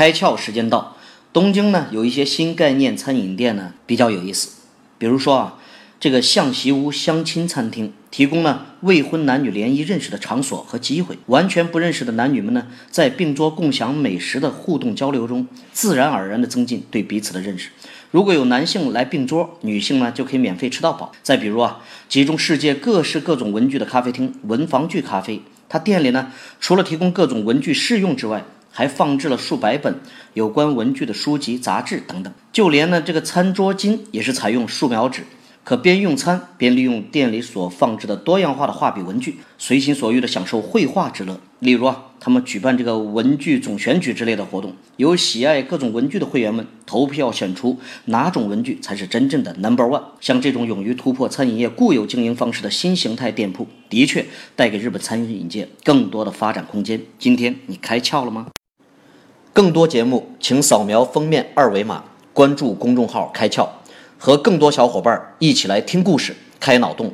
开窍时间到，东京呢有一些新概念餐饮店呢比较有意思，比如说啊，这个象席屋相亲餐厅提供了未婚男女联谊认识的场所和机会，完全不认识的男女们呢在并桌共享美食的互动交流中，自然而然地增进对彼此的认识。如果有男性来并桌，女性呢就可以免费吃到饱。再比如啊，集中世界各式各种文具的咖啡厅文房具咖啡，它店里呢除了提供各种文具试用之外，还放置了数百本有关文具的书籍、杂志等等。就连呢这个餐桌巾也是采用素描纸。可边用餐边利用店里所放置的多样化的画笔文具，随心所欲地享受绘画之乐。例如啊，他们举办这个文具总选举之类的活动，由喜爱各种文具的会员们投票选出哪种文具才是真正的 Number One。像这种勇于突破餐饮业固有经营方式的新形态店铺，的确带给日本餐饮界更多的发展空间。今天你开窍了吗？更多节目，请扫描封面二维码，关注公众号“开窍”。和更多小伙伴一起来听故事、开脑洞。